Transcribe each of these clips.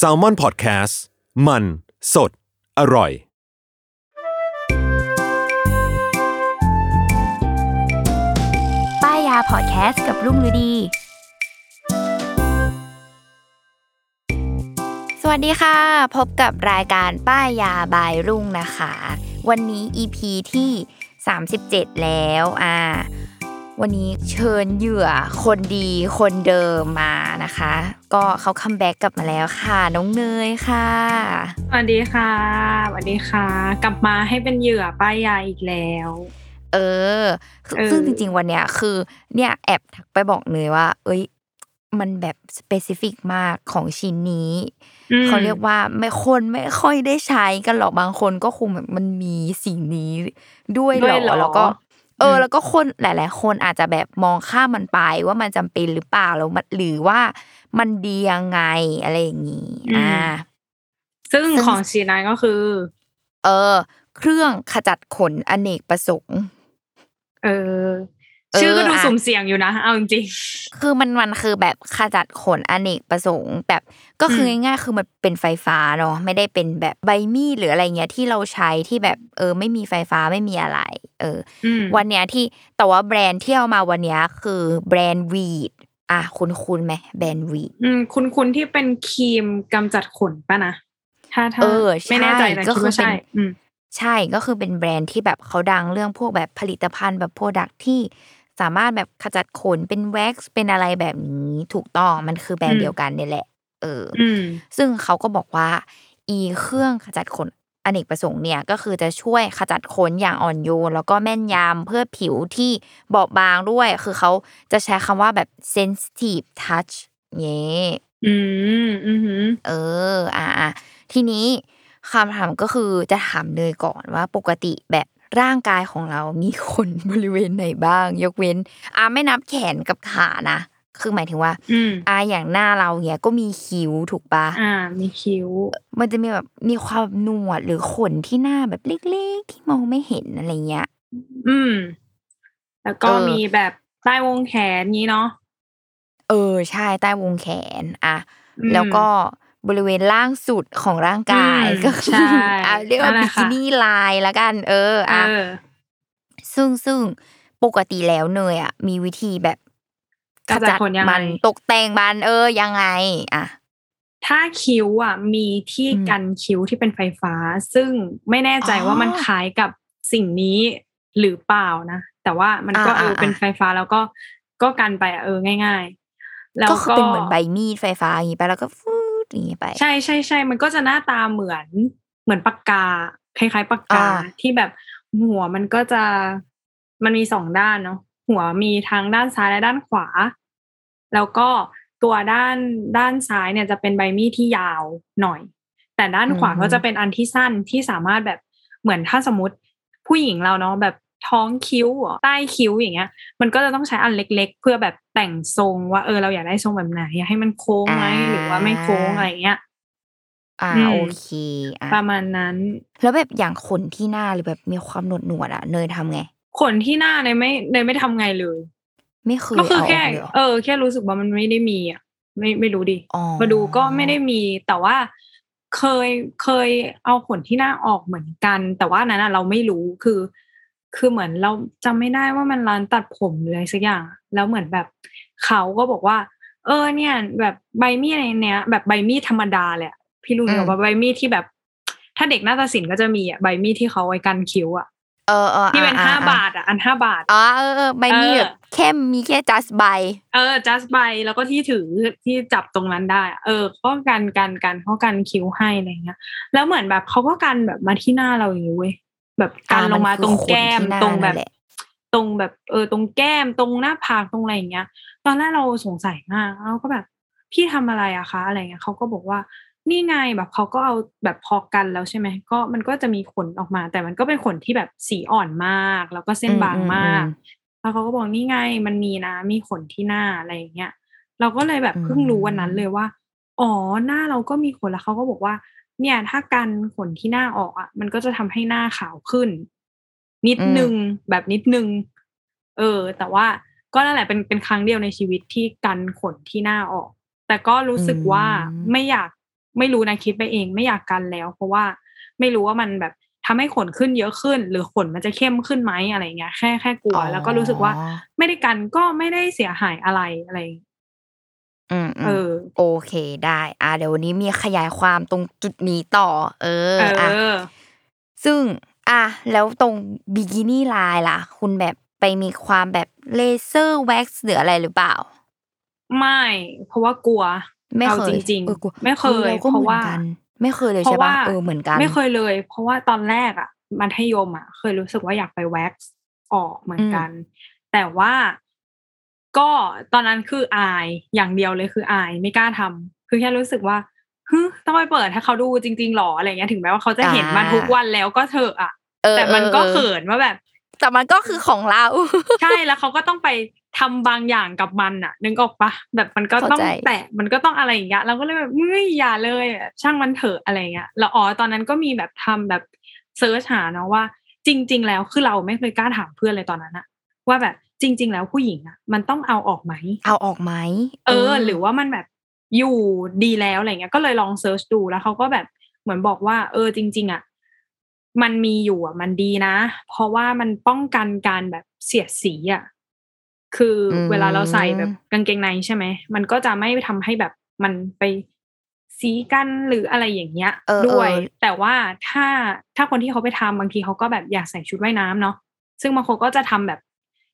s a l ม o n PODCAST มัน สด อร่อย ป้ายยาพอดแคสต์กับรุ่งฤดี สวัสดีค่ะ พบกับรายการป้ายยาบายรุ่งนะคะ วันนี้ EP ที่ 37 แล้วอ่า วันนี้เชิญเหยื่อคนดีคนเดิมมานะคะ ก็เขา comeback กลับมาแล้วค่ะ น้องเนยค่ะสวัสดีค่ะสวัสดีค่ะ กลับมาให้เป็นเหยื่อป้ายยาอีกแล้ว เออคือเออซึ่งจริง ๆ วันเนี้ยคือ เนี่ยแอบทักไปบอกเนยว่า เอ้ย มันแบบ specific มากของชิ้นนี้อืมเขาเรียกว่าไม่คนไม่ค่อยได้ใช้กันหรอกบางคนก็คงแบบมันมีสิ่งนี้ด้วยหรด้วยเหรออแล้วก็ เอออืมแล้วก็คนหลาย ๆ คนอาจจะแบบมองข้ามมันไปว่ามันจำเป็นหรือเปล่าแล้วมันหรือว่ามันดียังไงอะไรอย่างนี้อ่าซึ่งซึ่งของชีนายก็คือ เออ เครื่องขจัดขนอเนกประสงค์ เออเออ ชื่อก็ดูอะสุ่มเสี่ยงอยู่นะ เอาจริงคือมันมันคือแบบขจัดขนอเนกประสงค์แบบก็คือมง่ายๆคือมันเป็นไฟฟ้าเนาะไม่ได้เป็นแบบใบมีดหรืออะไรเงี้ยที่เราใช้ที่แบบเออ ไม่มีไฟฟ้าไม่มีอะไร เออๆอืมวันเนี้ยที่แต่ว่าแบรนด์ที่เอามาวันเนี้ยคือแบรนด์วีดอะคุณคุณไหมแบรนด์วีดอืมคุณคุณที่เป็นครีมกำจัดขนป่ะนะถ้าถ้าเออไม่แน่ใจใช่แต่ก็คิดคือว่าใช่เป็นอืมใช่ก็คือเป็นแบรนด์ที่แบบเขาดังเรื่องพวกแบบผลิตภัณฑ์แบบโปรดักที่ สามารถแบบขจัดขนเป็นแว็กซ์เป็นอะไรแบบนี้ถูกต้องมันคือแบรนอืด์มเดียวกันเนี่ยแหละ เออออืมซึ่งเขาก็บอกว่า อีเครื่องขจัดขนอเนกประสงค์เนี่ยก็คือจะช่วยขจัดขนอย่างอ่อนโยน แล้วก็แม่นยำเพื่อผิวที่บอบบางด้วย คือเขาจะใช้คำว่าแบบ sensitive touch เย่อืมอืมหืมเออ อะอะทีนี้คำถามก็คือจะถามเลยก่อนว่าปกติแบบ ร่างกายของเรามีขนบริเวณไหนบ้าง ยกเว้นอะไม่นับแขนกับขานะคือหมายถึงว่าอืมอะอย่างหน้าเราเนี่ยก็มีคิ้วถูกปะอ่า มีคิ้ว มันจะมีแบบมีความหนวดหรือขนที่หน้าแบบเล็กๆที่มองไม่เห็นอะไรเงี้ย อืม แล้วก็เออมีแบบใต้วงแขนนี้เนาะเออใช่ใต้วงแขน อะอืมแล้วก็ บริเวณล่างสุดของร่างกายอืมก็คือใช่อะเรียกว่านั่นแหบิละค่ะกินี่ลายละกัน เออเออะอซึ่งซึ่งปกติแล้วเนยอะมีวิธีแบบกำจัดขนยังไงมันตกแต่งมันเออยังไง อะถ้าคิ้วอะมีที่อืมกันคิ้วที่เป็นไฟฟ้า ซึ่งไม่แน่ใจว่าอ๋อมันคล้ายกับสิ่งนี้หรือเปล่านะ แต่ว่ามันก็อ่าเอออ่าเป็นไฟฟ้าแล้วก็ก็กันไปอะเออง่าย ๆ แล้วก็คือก็เป็นเหมือนใบมีดไฟฟ้าอย่างงี้ไปแล้วก็ฟูด อย่างงี้ไป ใช่ใช่ใช่มันก็จะหน้าตาเหมือนเหมือนปากกา คล้ายๆปากกาอ่าที่แบบหัวมันก็จะมันมีสองด้านเนาะหัวมีทั้งด้านซ้ายและด้านขวา แล้วก็ตัวด้านด้านซ้ายเนี่ยจะเป็นใบมีดที่ยาวหน่อย แต่ด้านขวาอือฮึก็จะเป็นอันที่สั้นที่สามารถแบบเหมือนถ้าสมมติผู้หญิงเราเนาะแบบ ท้องคิ้วเหรอใต้คิ้วอย่างเงี้ย มันก็จะต้องใช้อันเล็ก ๆ เพื่อแบบแต่งทรงว่าเออเราอยากได้ทรงแบบไหนอยากให้มันโค้งไหมหรือว่าไม่โค้งอะไรเงี้ยอ่าอืมโอเคอะประมาณนั้น แล้วแบบอย่างขนที่หน้าหรือแบบมีความหนวดหนวดๆอะเนยทำไงขนที่หน้าเนี่ยไม่เนี่ยไม่ทำไงเลย ไม่เคยก็คือเอาอแค่อกเลยเหรอเออ แค่รู้สึกว่ามันไม่ได้มีอะไม่ไม่รู้ดิอ๋อมาดูก็ไม่ได้มีแต่ว่าเคยเคยเอาขนที่หน้าออกเหมือนกัน แต่ว่าอันนั้นอะเราไม่รู้คือ คือเหมือนเราจำไม่ได้ว่ามันร้านตัดผมหรืออะไรสักอย่าง แล้วเหมือนแบบเขาก็บอกว่า เออ เนี่ย แบบใบมีดในเนี้ย แบบใบมีดธรรมดาเลยอะพี่รู้อืมเหรอว่าใบมีดที่แบบ ถ้าเด็กนาฏศิลป์ก็จะมีอะใบมีดที่เขาไว้กันคิ้วอะเออเออที่เป็นอ่ห้าอ่บาทอะอันห้าบาทอ๋อเออเออใบมีดเออแบบแค่มีแค่ just ใบเออ just by แล้วก็ที่ถือที่จับตรงนั้นได้อะเออเขาก็กันกันกันเขากันคิ้วให้อะไรเงี้ย แล้วเหมือนแบบเขาก็กันแบบมาที่หน้าเราอย่างนี้เว้ย แบบกันอ่าลงมามันคือตรงแก้มขนที่หน้าตรงแบบนั่นแหละตรงแบบ เออ ตรงแก้มตรงหน้าผากตรงอะไรอย่างเงี้ย ตอนแรกเราสงสัยมากเราก็แบบ พี่ทำอะไรอะคะ อะไรเงี้ยเขาก็บอกว่านี่ไงแบบเขาก็เอาแบบพอกันแล้วใช่ไหมก็มันก็จะมีขนออกมา แต่มันก็เป็นขนที่แบบสีอ่อนมาก แล้วก็เส้นบางมาก แล้วเขาก็บอกนี่ไงมันมีนะ มีขนที่หน้าอะไรอย่างเงี้ยเราก็เลยแบบเพิ่งรู้วันนั้นเลยว่า อ๋อหน้าเราก็มีขนแล้วเขาก็บอกว่า เนี่ย ถ้ากันขนที่หน้าออกอะ มันก็จะทำให้หน้าขาวขึ้น นิดนึงแบบนิดนึง เออ แต่ว่าก็นั่นแหละเป็นเป็นครั้งเดียวในชีวิตที่กันขนที่หน้าออก แต่ก็รู้สึกว่าไม่อยากไม่รู้นะคิดไปเอง ไม่อยากกันแล้ว เพราะว่าไม่รู้ว่ามันแบบทำให้ขนขึ้นเยอะขึ้น หรือขนมันจะเข้มขึ้นไหมอะไรเงี้ยแค่แค่กลัว แล้วก็รู้สึกว่าไม่ได้กันก็ไม่ได้เสียหายอะไรอะไร อืมเออ โอเคได้ อ่าเดี๋ยววันนี้มีขยายความตรงจุดนี้ต่อ เออเออะอซึ่ง อะแล้วตรง bikini line ล่ะ คุณแบบไปมีความแบบเลเซอร์แว็กซ์หรืออะไรหรือเปล่า ไม่ เพราะว่ากลัว ไม่เอาเคยจริงเออกลัวๆไม่เคยเราก็เพเหมือนกันไม่เคยเลยใช่ราะว่าเพราะว่าเออเหมือนกัน ไม่เคยเลย เพราะว่าตอนแรกอะมัธยมอะ เคยรู้สึกว่าอยากไปแว็กซ์ออกเหมือนกัน แต่ว่า ก็ตอนนั้นคืออายอย่างเดียวเลยคืออายไม่กล้าทำคือแค่รู้สึกว่าฮึต้องไปเปิดให้เขาดูจริงๆหรออะไรเงี้ยถึงแม้ว่าเขาจะเห็นมาทุกวันแล้วก็เถอะอะเออแต่มันก็ออเขินว่าแบบ แต่มันก็คือของเรา ใช่แล้วเขาก็ต้องไปทำบางอย่างกับมันอะ นึกออกปะแบบมันก็ต้องเข้าใจแตะมันก็ต้องอะไรอย่างเงี้ยเราก็เลยแบบเฮ้ยอย่าเลยอะช่างมันเถอะอะไรเงี้ยแล้วอ๋อตอนนั้นก็มีแบบทำแบบsearch หาเนาะว่า จริง ๆ แล้วคือเราไม่เคยกล้าถามเพื่อนเลยตอนนั้นอะ ว่าแบบจริง ๆ แล้วผู้หญิงอะมันต้องเอาออกไหม เอาออกไหมเออ หรือว่ามันแบบอยู่ดีแล้วอะไรเงี้ย ก็เลยลอง search ดูแล้วเขาก็แบบเหมือนบอกว่า เออจริง ๆ อะ มันมีอยู่อะมันดีนะ เพราะว่ามันป้องกันการแบบเสียดสีอะคืออืมเวลาเราใส่แบบกางเกงในใช่ไหมมันก็จะไม่ทำให้แบบมันไปสีกันหรืออะไรอย่างเงี้ยเออด้วยเออแต่ว่าถ้าถ้าคนที่เขาไปทำบางทีเขาก็แบบอยากใส่ชุดว่ายน้ำเนาะซึ่งบางคนก็จะทำแบบ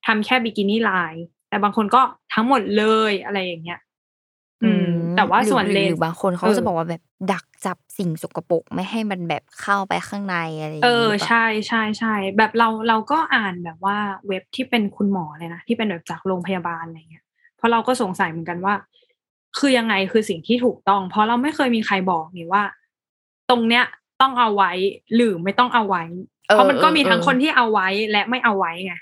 ทำแค่บิกินี่ลายแต่บางคนก็ทั้งหมดเลยอะไรอย่างเงี้ยอืม แต่ว่าหรือส่วนหรือเลหนรือบางคนเขาเออจะบอกว่าแบบดักจับสิ่งสกปรกไม่ให้มันแบบเข้าไปข้างในอะไรอย่างเองี้อหรือเปล่าใช่ใช่ใช่แบบเราเราก็อ่านแบบว่าเว็บที่เป็นคุณหมอเลยนะที่เป็นแบบจากโรงพยาบาลอะไรเงี้ยเพราะเราก็สงสัยเหมือนกันว่า คือยังไงคือสิ่งที่ถูกต้อง เพราะเราไม่เคยมีใครบอกนี่ว่า ตรงเนี้ยต้องเอาไว้หรือไม่ต้องเอาไว้เออเพราะมันก็มีเออทั้งคนที่เอาไว้และไม่เอาไว้ไง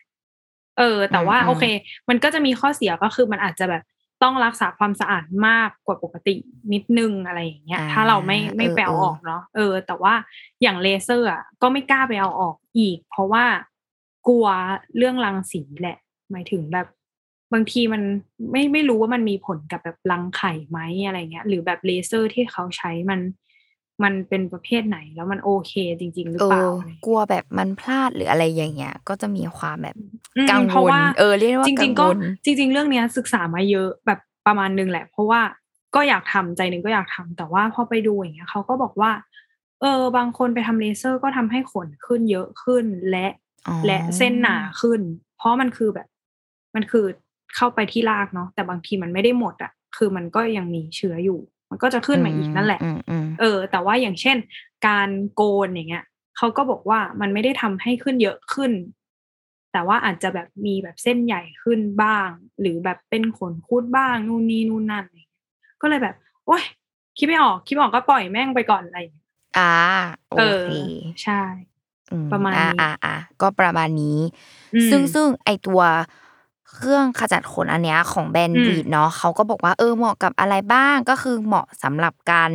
เออ แต่ว่าอืมโอเค มันก็จะมีข้อเสียก็คือมันอาจจะแบบต้องรักษาความสะอาดมากกว่าปกตินิดนึงอะไรอย่างเงี้ย ถ้าเราไม่ไม่ไปเอาออกเนาะเออ แต่ว่าอย่างเลเซอร์อะก็ไม่กล้าไปเอาออกอีก เพราะว่ากลัวเรื่องรังสีแหละ หมายถึงแบบบางทีมันไม่ไม่รู้ว่ามันมีผลกับแบบรังไข่ไหมอะไรเงี้ย หรือแบบเลเซอร์ที่เขาใช้มัน มันเป็นประเภทไหนแล้วมันโอเคจริง ๆ หรือเอเปล่าออะไรเงี้ยกลัวแบบมันพลาดหรืออะไรอย่างเงี้ย ก็จะมีความแบบอืมกังเพวราะลว่าเออเรียกได้ว่าจกัริงงๆก็วลจริง ๆ เรื่องเนี้ยศึกษามาเยอะแบบประมาณนึงแหละ เพราะว่าก็อยากทำใจหนึ่งก็อยากทำแต่ว่าพอไปดูอย่างเงี้ยเขาก็บอกว่า เออบางคนไปทำเลเซอร์ก็ทำให้ขนขึ้นเยอะขึ้นและอ๋อและเส้นหนาขึ้น เพราะมันคือแบบ มันคือเข้าไปที่รากเนาะแต่บางทีมันไม่ได้หมดอะ คือมันก็ยังมีเชื้ออยู่ มันก็จะขึ้นมาอีกนั่นแหละอืมอืมเออ แต่ว่าอย่างเช่น การโกนอย่างเงี้ยเขาก็บอกว่ามันไม่ได้ทำให้ขึ้นเยอะขึ้น แต่ว่าอาจจะแบบมีแบบเส้นใหญ่ขึ้นบ้าง หรือแบบเป็นขนคูดบ้างนู่นนี่นู่นนั่นอะไรเงี้ยก็เลยแบบโอ๊ยคิดไม่ออกคิดไม่ออกก็ปล่อยแม่งไปก่อนอะไรอย่างเงี้ยอ่าโอเออเคใช่อืประมาณนี้อ่าอ่าอ่าก็ประมาณนี้อืมซึ่งซึ่งไอตัว เครื่องขจัดขนอันเนี้ยของแบรนอืด์มบีดเนาะเขาก็บอกว่าเออเหมาะกับอะไรบ้างก็คือเหมาะสำหรับการ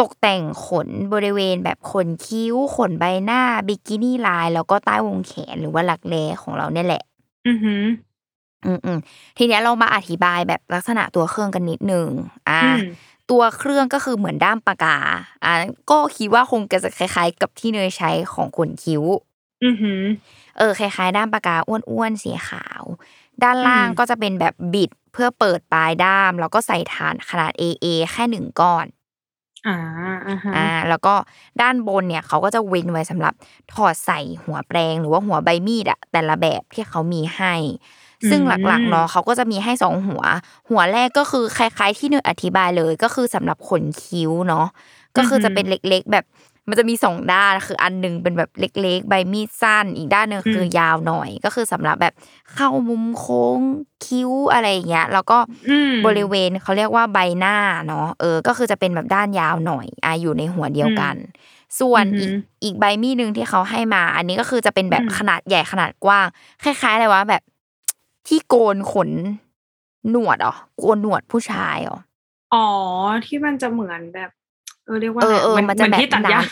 ตกแต่งขนบริเวณแบบขนคิ้ว ขนใบหน้า บิกินี่ลาย แล้วก็ใต้วงแขนหรือว่าหลักแร้ของเราเนี่ยแหละ อือหืออืมอืมทีเนี้ยเรามาอธิบายแบบลักษณะตัวเครื่องกันนิดหนึ่งอ่าอืมตัวเครื่องก็คือเหมือนด้ามปากกาอ่าก็คิดว่าคงจะคล้าย ๆ กับที่เนยใช้ของขนคิ้ว อือหือ เออคล้ายๆด้ามปากกาอ้วนๆสีขาว ด้านล่างอืมก็จะเป็นแบบบิดเพื่อเปิดปลายด้าม แล้วก็ใส่ฐานขนาด AA แค่หนึ่งก้อนอ่าอ่าฮะอ่าแล้วก็ด้านบนเนี่ยเขาก็จะเว้นไว้สำหรับถอดใส่หัวแปรงหรือว่าหัวใบมีดอะแต่ละแบบที่เขามีให้ ซึ่งหลักๆเนาะเขาก็จะมีให้สองหัว หัวแรกก็คือคล้ายๆที่เนยอธิบายเลยก็คือสำหรับขนคิ้วเนาะก็คือจะเป็นเล็กๆ แบบ มันจะมีสองด้านคืออันหนึ่งเป็นแบบเล็ก ๆ ใบมีดสั้น อีกด้านหนึ่งคือยาวหน่อย ก็คือสำหรับแบบเข้ามุมโค้งคิ้วอะไรอย่างเงี้ยแล้วก็อืมบริเวณเขาเรียกว่าใบหน้าเนาะเออ ก็คือจะเป็นแบบด้านยาวหน่อยอะอยู่ในหัวเดียวกัน ส่วนอือหือีอกอีกใบมีดหนึ่งที่เขาให้มา อันนี้ก็คือจะเป็นแบบอืมขนาดใหญ่ขนาดกว้างคล้ายๆเลยว่าแบบที่โกนขนหนวดเหรอโกนหนวดผู้ชายเหรออ๋อที่มันจะเหมือนแบบ เออเรียกว่าเอออะไรเออหมันจะเหแบบที่ตัดหญ้าหนา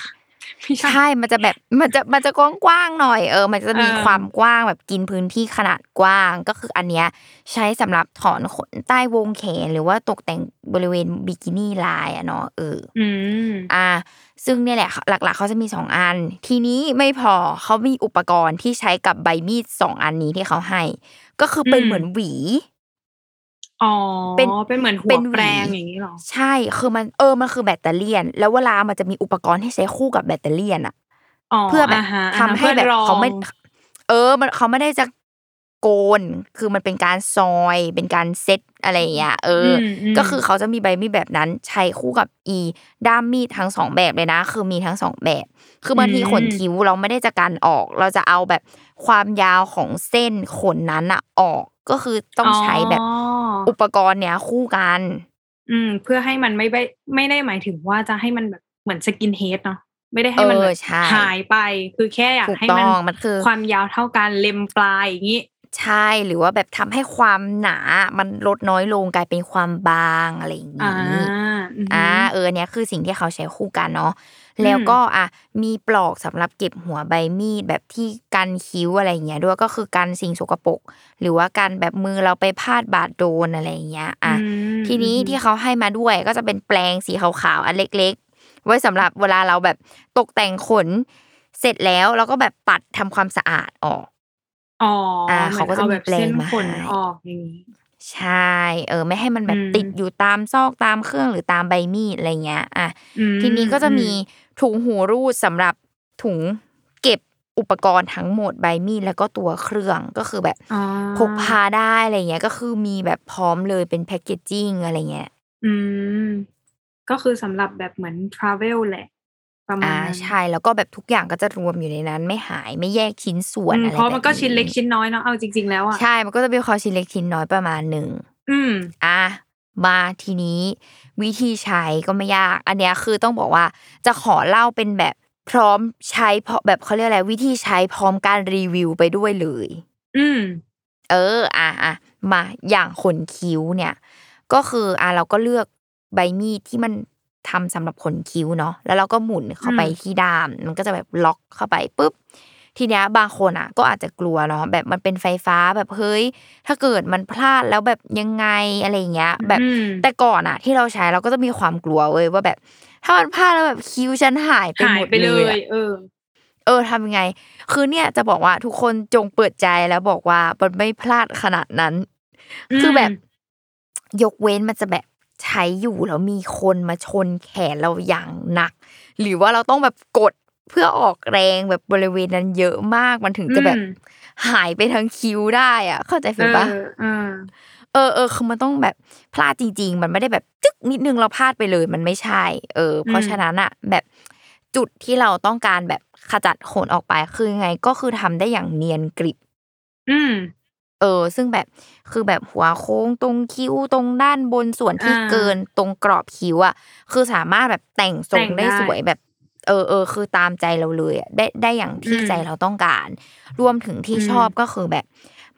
ไม่ใช่ใช่ มันจะแบบมันจะมันจะกว้างๆหน่อยเออ มันจะมีเออความกว้างแบบกินพื้นที่ขนาดกว้างก็คืออันเนี้ยใช้สำหรับถอนขนใต้วงแขน หรือว่าตกแต่งบริเวณบิกินี่ลายอะเนาะเอออืมอ่า ซึ่งเนี่ยแหละ หลัก ๆเขาจะมีสองอัน ทีนี้ไม่พอเขามีอุปกรณ์ที่ใช้กับใบมีดสองอันนี้ที่เขาให้ ก็คือเป็นอืมเหมือนหวี อ๋อเป็นเป็นเหมือนหัเป็วนหวีแปรงอย่างนี้เหรอใช่คือมันเออมันคือแบตเตอเรี่ยน แล้วเวลามันจะมีอุปกรณ์ที่ใช้คู่กับแบตเตอเรี่ยนอะเพื่อแบบาฮะทำให้แบบพื่อรองเขาไม่ เออ มันเขาไม่ได้จะ โกน คือมันเป็นการซอย เป็นการเซตอะไรอย่างเงี้ยเอออมก็คือเขาจะมีใบมีดแบบนั้น ใช้คู่กับอีด้ามมีดทั้งสองแบบเลยนะ คือมีทั้งสองแบบ คือบางทีอืมขนคิ้วเราไม่ได้จะการออก เราจะเอาแบบความยาวของเส้นขนนั้นอะออก ก็คือต้องใช้แบบอ๋ออุปกรณ์เนี้ยคู่กัน อืม เพื่อให้มันไม่ไปไม่ได้หมายถึงว่าจะให้มันแบบเหมือนสกินเฮดเนาะไม่ได้ให้มันเออแบบใช่หายไป คือแค่อยากถูกให้ต้มันองมันคือความยาวเท่ากันเล็มปลายอย่างนี้ ใช่หรือว่าแบบทำให้ความหนามันลดน้อยลงกลายเป็นความบางอะไรอย่างอ่านี้อืมอ่าเออเนี่ยคือสิ่งที่เขาใช้คู่กันเนาะแล้วก็อะมีปลอกสำหรับเก็บหัวใบมีดแบบที่กันคิ้วอะไรอย่างเงี้ยด้วยก็คือกันสิ่งสกปรกหรือว่ากันแบบมือเราไปพาดบาดโดนอะไรอย่างเงี้ยอะอืมทีนี้อืมที่เขาให้มาด้วยก็จะเป็นแปรงสีขาวๆอันเล็ก ๆ ไว้สำหรับเวลาเราแบบตกแต่งขนเสร็จแล้วเราก็แบบปัดทำความสะอาดออก อ๋อ อ่าหมือนเขาก็จะอมีแบบแปรงเส้นมาขนให้ออกอย่างนี้ ใช่ เออ ไม่ให้มันแบบอืมติดอยู่ตามซอกตามเครื่อง หรือตามใบมีด อะไรเงี้ยอะอืมทีนี้ก็จะมีอืถุงหูรูดสำหรับถุงเก็บอุปกรณ์ทั้งหมด ใบมีด แล้วก็ตัวเครื่อง ก็คือแบบอ๋อ พกพาได้ อะไรเงี้ย ก็คือมีแบบพร้อมเลยเป็น แพคเกจจิ้งอะไรเงี้ย อืม ก็คือสำหรับแบบเหมือนทราเวลแหละ ประมาณอ่านั้นใช่แล้วก็แบบทุกอย่างก็จะรวมอยู่ในนั้น ไม่หายไม่แยกชิ้นส่วนอืมอะไรเพราะมันก็แบบชิ้นเล็กชิ้นน้อยเนาะเอาจริง ๆแล้วอะใช่มันก็จะมีความชิ้นเล็กชิ้นน้อยประมาณหนึ่งอืมอะมาทีนี้ วิธีใช้ก็ไม่ยาก อันเนี้ยคือต้องบอกว่าจะขอเล่าเป็นแบบพร้อมใช้เพราะแบบเขาเรียกอะไรวิธีใช้พร้อมการรีวิวไปด้วยเลย อืม เออ อะอะมาอย่างขนคิ้วเนี่ย ก็คืออะเราก็เลือกใบมีดที่มัน ทำสำหรับขนคิ้วเนาะแล้วเราก็หมุนเข้าไปอืมที่ด้าม มันก็จะแบบล็อกเข้าไปปุ๊บทีเนี้ยบางคนอะ ก็อาจจะกลัวเนาะแบบมันเป็นไฟฟ้าแบบเฮ้ย ถ้าเกิดมันพลาดแล้วแบบยังไงอะไรอย่างเงี้ย แบบอืมแต่ก่อนอะที่เราใช้เราก็จะมีความกลัวเว้ยว่าแบบ ถ้ามันพลาดแล้วแบบคิ้วฉันหายไปหาหยมดไปเลเลยยอะเออ เออทำยังไง คือเนี่ยจะบอกว่าทุกคนจงเปิดใจแล้วบอกว่ามันไม่พลาดขนาดนั้นอืมคือแบบยกเว้นมันจะแบบ ใช้อยู่แล้วมีคนมาชนแขนเราอย่างหนัก หรือว่าเราต้องแบบกดเพื่อออกแรงแบบบริเวณนั้นเยอะมากมันถึงจะแบบอืมหายไปทั้งคิ้วได้อะ เข้าใจ feel ปะเออเออเออคือมันต้องแบบพลาดจริง ๆ มันไม่ได้แบบจึ๊กนิดนึงเราพลาดไปเลยมันไม่ใช่ เออ เพราะฉะนั้นอะแบบจุดที่เราต้องการแบบขจัดขนออกไปคือยังไงก็คือทำได้อย่างเนียนกริบ อืม เออ ซึ่งแบบคือแบบหัวโค้งตรงคิ้วตรงด้านบนส่วนที่อ่าเกินตรงกรอบคิ้วอะคือสามารถแบบแต่งทรงแต่งได้ได้สวยแบบเออเออคือตามใจเราเลยอะได้ได้อย่างที่อืมใจเราต้องการ รวมถึงที่อืมชอบก็คือแบบ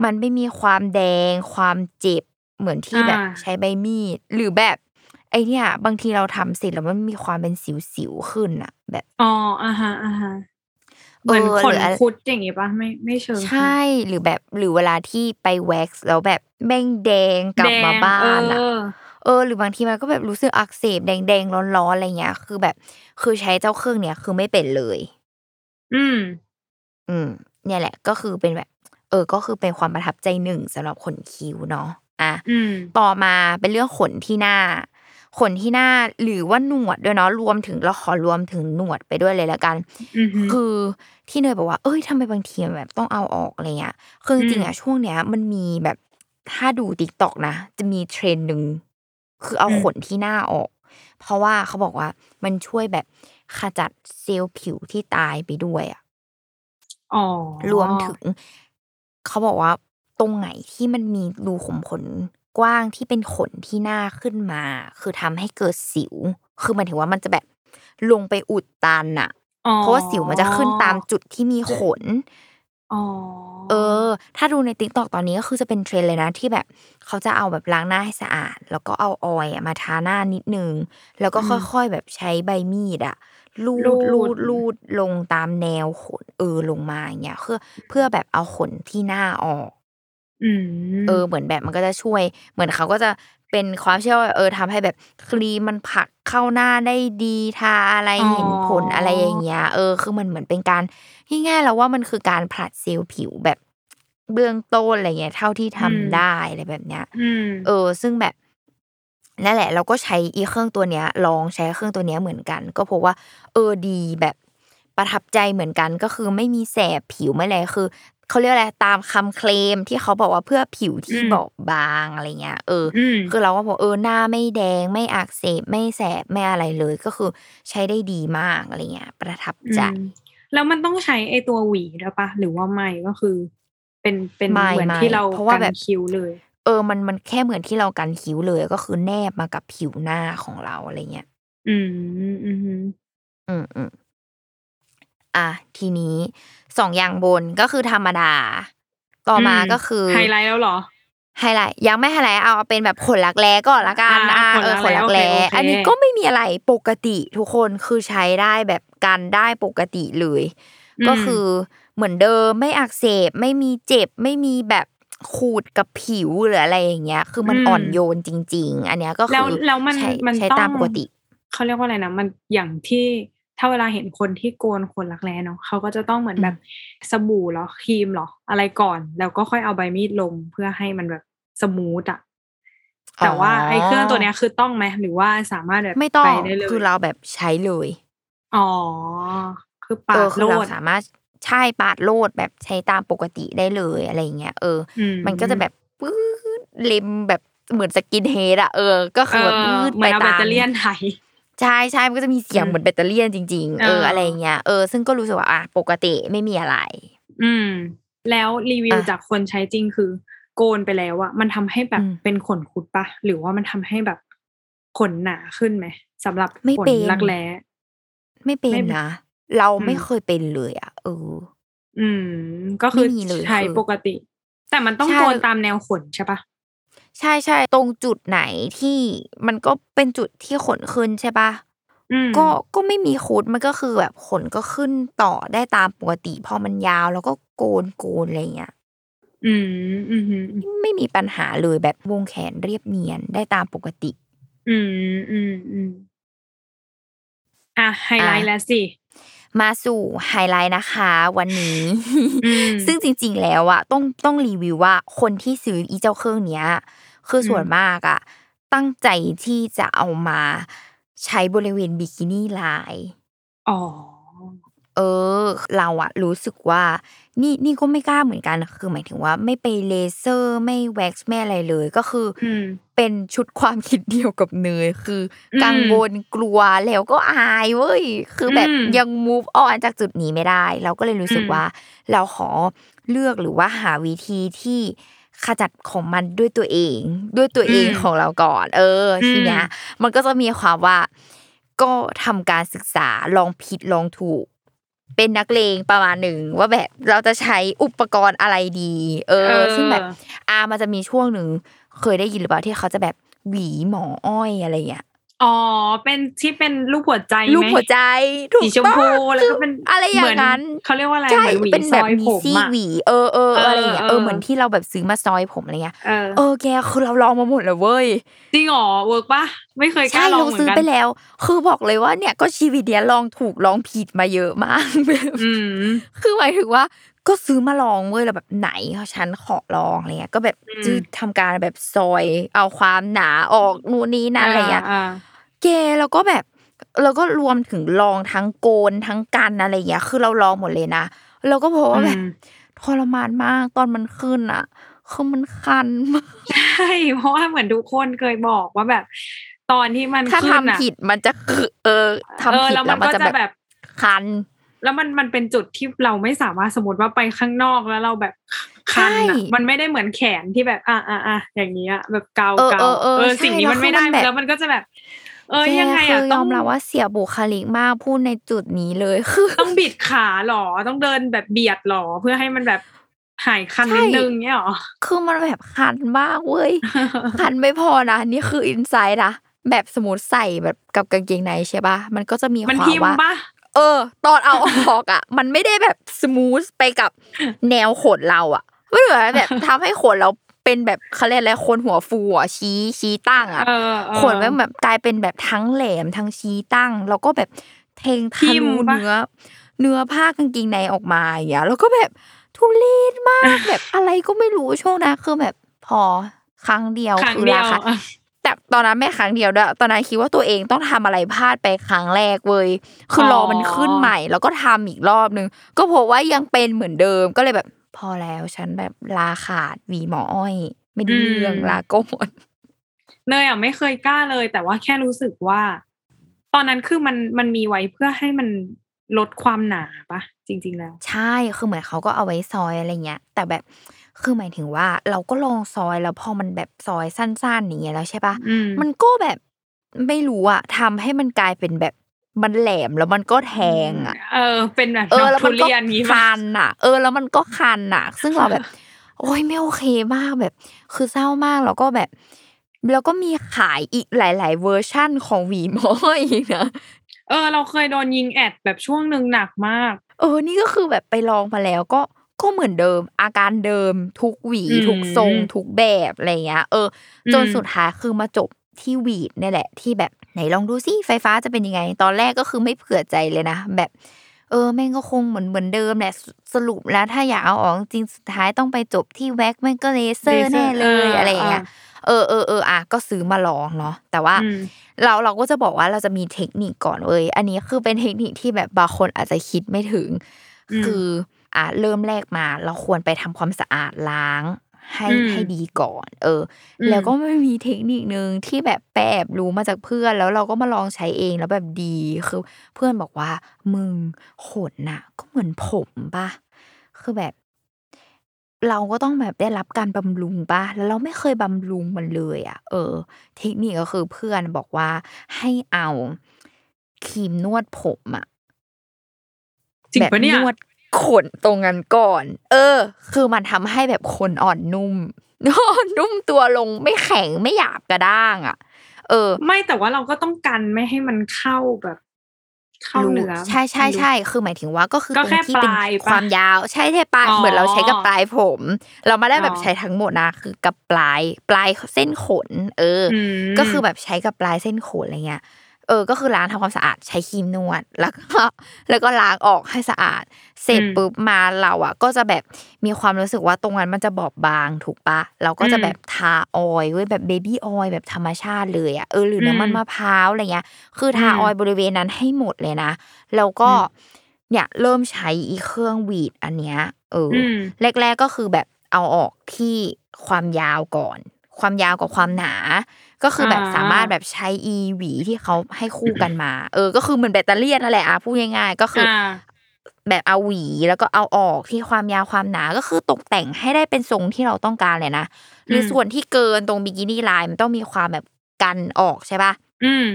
มันไม่มีความแดง ความเจ็บเหมือนที่แบบอ่าใช้ใบมีด หรือแบบไอเนี่ย บางทีเราทำเสร็จแล้วมันมีความเป็นสิวๆขึ้นอะแบบอ๋ออ่าฮะอ่าฮะ เหมือนเออขหรืนออะไรคุดอย่างงี้ปะไม่ไม่เชิงใช่หรือแบบหรือเวลาที่ไปแว็กซ์แล้วแบบแม่งแดงกลับมาแดงบ้านอะเออเออหรือบางทีมันก็แบบรู้สึกอักเสบแดงๆร้อนๆอะไรเงี้ย คือแบบ คือใช้เจ้าเครื่องเนี้ยคือไม่เป็นเลย อืม อืม เนี่ยแหละ ก็คือเป็นแบบ เออ ก็คือเป็นความประทับใจหนึ่งสำหรับขนคิ้วเนาะอะอืมต่อมาเป็นเรื่องขนที่หน้า ขนที่หน้าหรือว่าหนวดด้วยเนาะรวมถึงเราขอรวมถึงหนวดไปด้วยเลยละกันอือฮึคือที่เนยบอกว่า เอ้ยทำไมบางทีมันแบบต้องเอาออกอะไรเงี้ยคือจริงๆอะช่วงเนี้ย มันมีแบบถ้าดู TikTok นะจะมีเทรนด์หนึ่งคือเอาอืมขนที่หน้าออก เพราะว่าเขาบอกว่ามันช่วยแบบขจัดเซลล์ผิวที่ตายไปด้วยอะอ๋อรวมถึง เขาบอกว่าตรงไหนที่มันมีรูขุมขน กว้างที่เป็นขนที่หน้าขึ้นมา คือทำให้เกิดสิว คือหมายถึงว่ามันจะแบบลงไปอุดตันอะอ๋อเพราะว่าสิวมันจะขึ้นตามจุดที่มีขนอ๋อเออ ถ้าดูใน TikTok ตอนนี้ก็คือจะเป็นเทรนด์เลยนะที่แบบเขาจะเอาแบบล้างหน้าให้สะอาด แล้วก็เอา oil อะมาทาหน้านิดนึง แล้วก็ค่อยๆแบบใช้ใบมีดอะลูดลูดลูดลงตามแนวขนเออลงมาอย่างเงี้ยเพื่อเพื่อแบบเอาขนที่หน้าออกอืม เออเหมือนแบบมันก็จะช่วย เหมือนเขาก็จะเป็นความเชื่อว่าเออทำให้แบบครีมมันผลักเข้าหน้าได้ดีทาอะไรเห็นผลอะไรอย่างเงี้ยเออคือมันเหมือนเป็นการง่ายๆแล้วว่ามันคือการผลัดเซลล์ผิวแบบเบื้องต้นอะไรเงี้ยเท่าที่ทำได้อะไรแบบเนี้ยอืมเออ ซึ่งแบบนั่นแหละ เราก็ใช้อีเครื่องตัวเนี้ย ลองใช้เครื่องตัวเนี้ยเหมือนกัน ก็พบว่า เออดีแบบประทับใจเหมือนกันก็คือไม่มีแสบผิวไม่อะไรคือ เขาเรียกอะไรตามคำเคลมที่เขาบอกว่าเพื่อผิวที่บอบบางอะไรเงี้ยเออออืมคือเราก็บอกเออหน้าไม่แดงไม่อักเสบไม่แสบไม่อะไรเลยก็คือใช้ได้ดีมากอะไรเงี้ยประทับใจอืมแล้วมันต้องใช้ไอตัวหวีด้วยปะหรือว่าไม่ก็คือ เป็นเป็นไม่เหมือนไม่ที่เราเพราะว่ากันแบบคิ้วเลย เออมันมันแค่เหมือนที่เรากันคิ้วเลยก็คือแนบมากับผิวหน้าของเราอะไรเงี้ยอืมอืมอืมอืม อะทีนี้สองอย่างบนก็คือธรรมดา ต่อมาก็คือไฮไลท์แล้วเหรอไฮไลท์ยังไม่ไฮไลท์เอาเป็นแบบขนรักแร้ก่อนละกันอ่าอ่าขนรักแร้เออขนรักแร้โอเคโอเคอันนี้ก็ไม่มีอะไรปกติทุกคนคือใช้ได้แบบกันได้ปกติเลย ก็คือเหมือนเดิมไม่อักเสบไม่มีเจ็บไม่มีแบบขูดกับผิวหรืออะไรอย่างเงี้ย คือมันอ่อนโยนจริง ๆ อันเนี้ยก็แล้คืวอแล้วมันใช้มันใช้ต้องตามปกติเขาเรียกว่าอะไรนะมันอย่างที่ ถ้าเวลาเห็นคนที่โกนขนรักแร้เนาะเขาก็จะต้องเหมือนอืมแบบสบู่เหรอครีมเหรออะไรก่อน แล้วก็ค่อยเอาใบมีดลงเพื่อให้มันแบบสมูทอะแต่ว่าไอ้เครื่องตัวเนี้ยคือต้องไหมหรือว่าสามารถแบบไม่ต้องไปได้เลยคือเราแบบใช้เลย อ๋อ คือปาเออดคืโลอเราดสามารถใช่ปาดโลดแบบใช้ตามปกติได้เลยอะไรอย่างเงี้ยเอออมมันก็จะแบบปื๊ดเล็มแบบเหมือนสกินเฮดอะเออ ก็เอคือแบบอปื๊ดเหมืไปอนเอาแบตาตมเตอรี่ยนไทย ใช่ใช่มันก็จะมีเสียงอืมเหมือนแบตเตอรี่จริง ๆ เอเอออออะไรอย่างเงี้ยเออซึ่งก็รู้สึกว่าอะปกติไม่มีอะไร อืม แล้วรีวิวอะจากคนใช้จริงคือ โกนไปแล้วอะมันทำให้แบบอืมเป็นขนคุดปะหรือว่ามันทำให้แบบขนหนาขึ้นไหมสำหรับไม่ขนเป็นรักแร้ไม่เป็นไม่นะเราไม่อืมเคยเป็นเลยอะเออ อืม ก็คือไม่มีเลยใช้คือปกติ แต่มันต้องใช่โกนตามแนวขนใช่ปะ ใช่ใช่ตรงจุดไหนที่มันก็เป็นจุดที่ขนขึ้นใช่ปะอืมก็ก็ไม่มีคุดมันก็คือแบบขนก็ขึ้นต่อได้ตามปกติ พอมันยาวแล้วก็โกนโกนอะไรเงี้ยอืมอืมอืมไม่มีปัญหาเลยแบบวงแขนเรียบเนียนได้ตามปกติ อืมอืมอืมอะไฮไลท์อะแล้วสิ มาสู่ไฮไลท์นะคะ วันนี้อืมซึ่งจริง ๆ แล้วอะต้องต้องรีวิวว่าคนที่ซื้ออีเจ้าเครื่องเนี้ย คือส่วนอืมมากอะตั้งใจที่จะเอามาใช้บริเวณ bikini line อ๋อเออ เราอะรู้สึกว่า นี่นี่ก็ไม่กล้าเหมือนกันคือหมายถึงว่าไม่ไปเลเซอร์ไม่แว็กซ์ไม่อะไรเลยก็คืออืมเป็นชุดความคิดเดียวกับเนยคืออมกังวลกลัวแล้วก็อายเว้ยคือแบบอืมยัง move on จากจุดนี้ไม่ได้ เราก็เลยรู้สึกอืมว่า เราขอเลือกหรือว่าหาวิธีที่ขจัดของมันด้วยตัวเอง ด้วยตัวเองของเราก่อน เออทีเนี้ยมันก็จะมีความว่า ก็ทำการศึกษาลองผิดลองถูก เป็นนักเลงประมาณหนึ่งว่าแบบเราจะใช้อุปกรณ์อะไรดีเออเออ ซึ่งแบบอามันจะมีช่วงหนึ่งเคยได้ยินหรือเปล่าที่เขาจะแบบหวีหมออ้อยอะไรเงี้ย อ๋อ เป็นที่เป็นรูปหัวใจไหมรูปหัวใจ ถูกสีชมพูต้องแล้วก็เป็นอะไรอย่างนั้นเหมืเขาเรียกว่าอะไรใช่เหมือนหวีเป็นซแบบอยมีผมซี่อะหวีเออเออเอออะไรอย่างเงี้ยเอเอออเหมือนที่เราแบบซื้อมาซอยผมอะไรเงี้ยเออเออแกคือเราลองมาหมดเลยเว้ยจริงเหรอ work ปะไม่เคยกล้าลองเหมือซื้อไปแล้วคือบอกเลยว่าเนี่ยก็ชีวิตเนี้ยลองถูกลองผิดมาเยอะมากแบบอืมคือหมายถึงว่า ก็ซื้อมาลองเว้ยแล้วแบบไหนฉันขอลองอะไรเงี้ย ก็แบบอืมจืดทำการแบบซอย เอาความหนาออกนู่นนี่นั่นอะไรเงี้ยอ่าแกแล้วก็แบบแล้วก็รวมถึงลองทั้งโกนทั้งกันอะไรเงี้ย คือเราลองหมดเลยนะแล้วก็พบว่าแบบอืมทรมานมากตอนมันขึ้นอะคือมันคันมากใช่เพราะว่าเหมือนทุกคนเคยบอกว่าแบบ ตอนที่มันถ้าขึ้นทำอะผิดมันจะคือเออทำเออผิดแล้วแล้มัวนมันก็จะจะแบแบบบคัน แล้วมันมันเป็นจุดที่เราไม่สามารถสมมติว่าไปข้างนอกแล้วเราแบบคันใช่อะมันไม่ได้เหมือนแขนที่แบบอะอะอะอย่างนี้อะแบบเกาเออเกาเออเออเออใช่สิ่งนี้มันไม่แล้วได้คือมันแบบแล้วมันก็จะแบบ เออแกยังไงคือะยต้อองมรับว่าเสียบุคลิกมากพูดในจุดนี้เลยคือต้องบิดขาหรอต้องเดินแบบเบียดหรอเพื่อให้มันแบบหายคันใช่นิดนึงเนี้ยหรอคือมันแบบคันมากเว้ยคันไม่พอนะนี่คืออินไซด์นะแบบสมมติใส่แบบกับกางเกงในใช่ปะมันก็จะมีคมันวามทิมว่าปะ เออ ตอนเอาออกอะ มันไม่ได้แบบสมูทไปกับแนวขนเราอะไม่เหมือนแบบทำให้ขนเราเป็นแบบเขาเรียกอะไรคนหัวฟูอะชี้ชี้ตั้งอะเออเออขนแม่งแบบกลายเป็นแบบทั้งแหลมทั้งชี้ตั้ง แล้วก็แบบเทงทิ่ทะมลุปะเนื้อ เนื้อผ้ากางเกงในออกมาอย่างเงี้ยแล้วก็แบบทุเรศมากแบบอะไรก็ไม่รู้ช่วงนั้นคือแบบพอครั้งเดียวครั้งคือเดียราวคา แต่ตอนนั้นไม่ครั้งเดียวด้วยตอนนั้นคิดว่าตัวเองต้องทำอะไรพลาดไปครั้งแรกเว้ยคือรอมันขึ้นใหม่ แล้วก็ทำอีกรอบนึง ก็พบว่ายังเป็นเหมือนเดิมก็เลยแบบ พอแล้วฉันแบบลาขาดหวีหมออ้อย ไม่ได้เรื่องลาโกนเนยอะไม่เคยกล้าเลย แต่ว่าแค่รู้สึกว่า ตอนนั้นคือมันมันมีไว้เพื่อให้มันลดความหนาปะจริง ๆ แล้ว ใช่คือเหมือนเขาก็เอาไว้ซอยอะไรเงี้ยแต่แบบ คือหมายถึงว่าเราก็ลองซอยแล้วพอมันแบบซอยสั้นๆอย่างเงี้ยแล้วใช่ปะอืมมันก็แบบไม่รู้อะทำให้มันกลายเป็นแบบมันแหลมแล้วมันก็แทงอะเออ เป็นแบบเออแล้วทุมันก็เรียนงี้ปะคันอะเออ แล้วมันก็คันอะซึ่งเราแบบ โอ้ยไม่โอเคมากแบบ คือเศร้ามากแล้วก็แบบ แล้วก็มีขายอีกหลาย ๆ เวอร์ชั่นของหวีหมออีกนะเออ เราเคยโดนยิง ad แบบช่วงหนึ่งหนักมาก เออ นี่ก็คือแบบไปลองมาแล้วก็ ก็เหมือนเดิม อาการเดิมทุกหวีอืมทุกทรง ทุกแบบอะไรเงี้ยเออ จนอืมสุดท้ายคือมาจบที่ Veet เนี่ยแหละ ที่แบบไหนลองดูซิไฟฟ้าจะเป็นยังไง ตอนแรกก็คือไม่เผื่อใจเลยนะแบบเออแม่งก็คงเหมือนเหมือนเดิมแหละสรุปแล้วถ้าอยากเอาออกจริงๆสุดท้ายต้องไปจบที่แว็กแม่งก็เลเซอร์แน่เลยอะไรอย่างเงี้ยเออเออเอออะก็ซื้อมาลองเนาะแต่ว่าอืมเราเราก็จะบอกว่าเราจะมีเทคนิคก่อนเว้ยอันนี้คือเป็นเทคนิคที่แบบบางคนอาจจะคิดไม่ถึงอืมคือ อะเริ่มแรกมา เราควรไปทำความสะอาดล้างให้อืมให้ดีก่อน เอออมแล้วก็ไม่มีเทคนิคนึงที่แบบแปแอบรู้มาจากเพื่อน แล้วเราก็มาลองใช้เองแล้วแบบดีคือ เพื่อนบอกว่า มึงขนน่ะ ก็เหมือนผมปะคือแบบ เราก็ต้องแบบได้รับการบำรุงปะแล้วเราไม่เคยบำรุงมันเลยอะ เออ เทคนิคก็คือเพื่อนบอกว่าให้เอาครีมนวดผมอะจริงแบบปะเนี่ยนวด ขนตรงนั้นก่อน เออ คือมันทำให้แบบขนอ่อนนุ่มนุ่มตัวลงไม่แข็งไม่หยาบกระด้างอะ เออ ไม่แต่ว่าเราก็ต้องกันไม่ให้มันเข้าแบบเข้ารู้เนื้อใช่ใช่ใช่คือหมายถึงว่าก็คือก็ตรแค่งที่เป็นปลายปะความยาว ใช่แค่ปลายอ๋อเหมือนเราใช้กับปลายผม เราไม่ได้แบบอ๋อใช้ทั้งหมดนะคือกับปลายปลายเส้นขน เอออมก็คือแบบใช้กับปลายเส้นขนอะไรเงี้ย เออก็คือล้างทำความสะอาดใช้ครีมนวดแล้วก็แล้วก็ล้างออกให้สะอาด เสร็จปุ๊บมาเราอะ ก็จะแบบมีความรู้สึกว่าตรงนั้นมันจะบอบบางถูกปะเราก็จะแบบทา oil ไว้แบบ baby oil แบบธรรมชาติเลยอะเออหรือน้ำมันมะพร้าวอะไรเงี้ย คือทา oil บริเวณนั้นให้หมดเลยนะ แล้วก็เนี่ยเริ่มใช้อีเครื่องหวีดอันเนี้ยเอออมแรก ๆก็คือแบบเอาออกที่ความยาวก่อน ความยาวกับความหนา ก็คือแบบอ่าสามารถแบบใช้อีหวีที่เขาให้คู่กันมา เออ ก็คือเหมือนแบตเตอรี่นั่นแหละอะพูดง่ายๆก็คือออ่าแบบเอาหวีแล้วก็เอาออกที่ความยาวความหนาก็คือตกแต่งให้ได้เป็นทรงที่เราต้องการเลยนะหรืออมส่วนที่เกินตรงบิกินี่ไลน์มันต้องมีความแบบกันออกใช่ปะอืม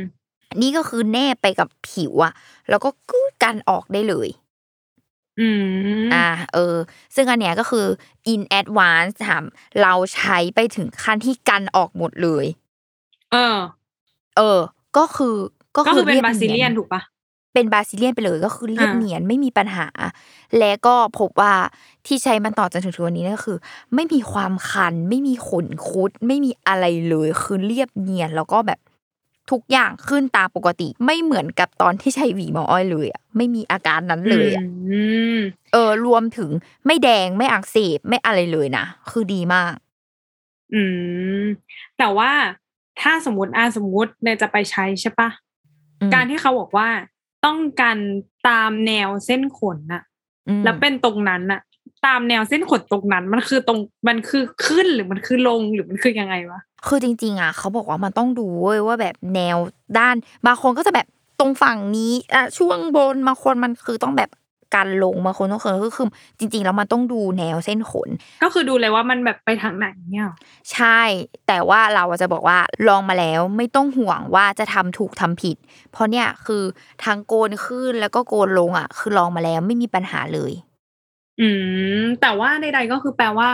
นี่ก็คือแนบไปกับผิวอะแล้วก็กึ๊ดกันออกได้เลย อืมอ่าเออ ซึ่งอันเนี้ยก็คือ in advance ถามเราใช้ไปถึงขั้นที่กันออกหมดเลย เออ เออ ก็คือก็ก็คือเป็นรียบาซิเลียนนีถูกปะเป็นบาซิเลียนไปเลยก็คือเรียบอ่าเนียนไม่มีปัญหา และก็พบว่าที่ใช้มันต่อจนถึงทุกวันนี้ก็คือ ไม่มีความคัน ไม่มีขนคุด ไม่มีอะไรเลยคือเรียบเนียนแล้วก็แบบ ทุกอย่างขึ้นตามปกติ ไม่เหมือนกับตอนที่ใช้หวีหมออ้อยเลยอะไม่มีอาการนั้นเลยอะอืมเออ รวมถึงไม่แดงไม่อักเสบไม่อะไรเลยนะคือดีมาก อืม แต่ว่าถ้าสมมติอ่าสมมติเนี่ยจะไปใช้ใช่ปะอืมการที่เขาบอกว่าต้องการตามแนวเส้นขนน่ะอืมแล้วเป็นตรงนั้นน่ะ ตามแนวเส้นขนตรงนั้น มันคือตรงมันคือขึ้นหรือมันคือลงหรือมันคือยังไงวะ คือจริง ๆอะเขาบอกว่ามันต้องดูเว้ยว่าแบบแนวด้านบางคนก็จะแบบตรงฝั่งนี้อะช่วงบนบางคนมันคือต้องแบบกันลงบางคนต้องคือก็คือจริง ๆ แล้วมันต้องดูแนวเส้นขน ก็คือดูเลยว่ามันแบบไปทางไหนเนี่ยหรอใช่ แต่ว่าเราอะจะบอกว่าลองมาแล้วไม่ต้องห่วงว่าจะทำถูกทำผิด เพราะเนี่ยคือทั้งโกนขึ้นแล้วก็โกนลงอะ คือลองมาแล้วไม่มีปัญหาเลย อืมแต่ว่าใดๆก็คือแปลว่า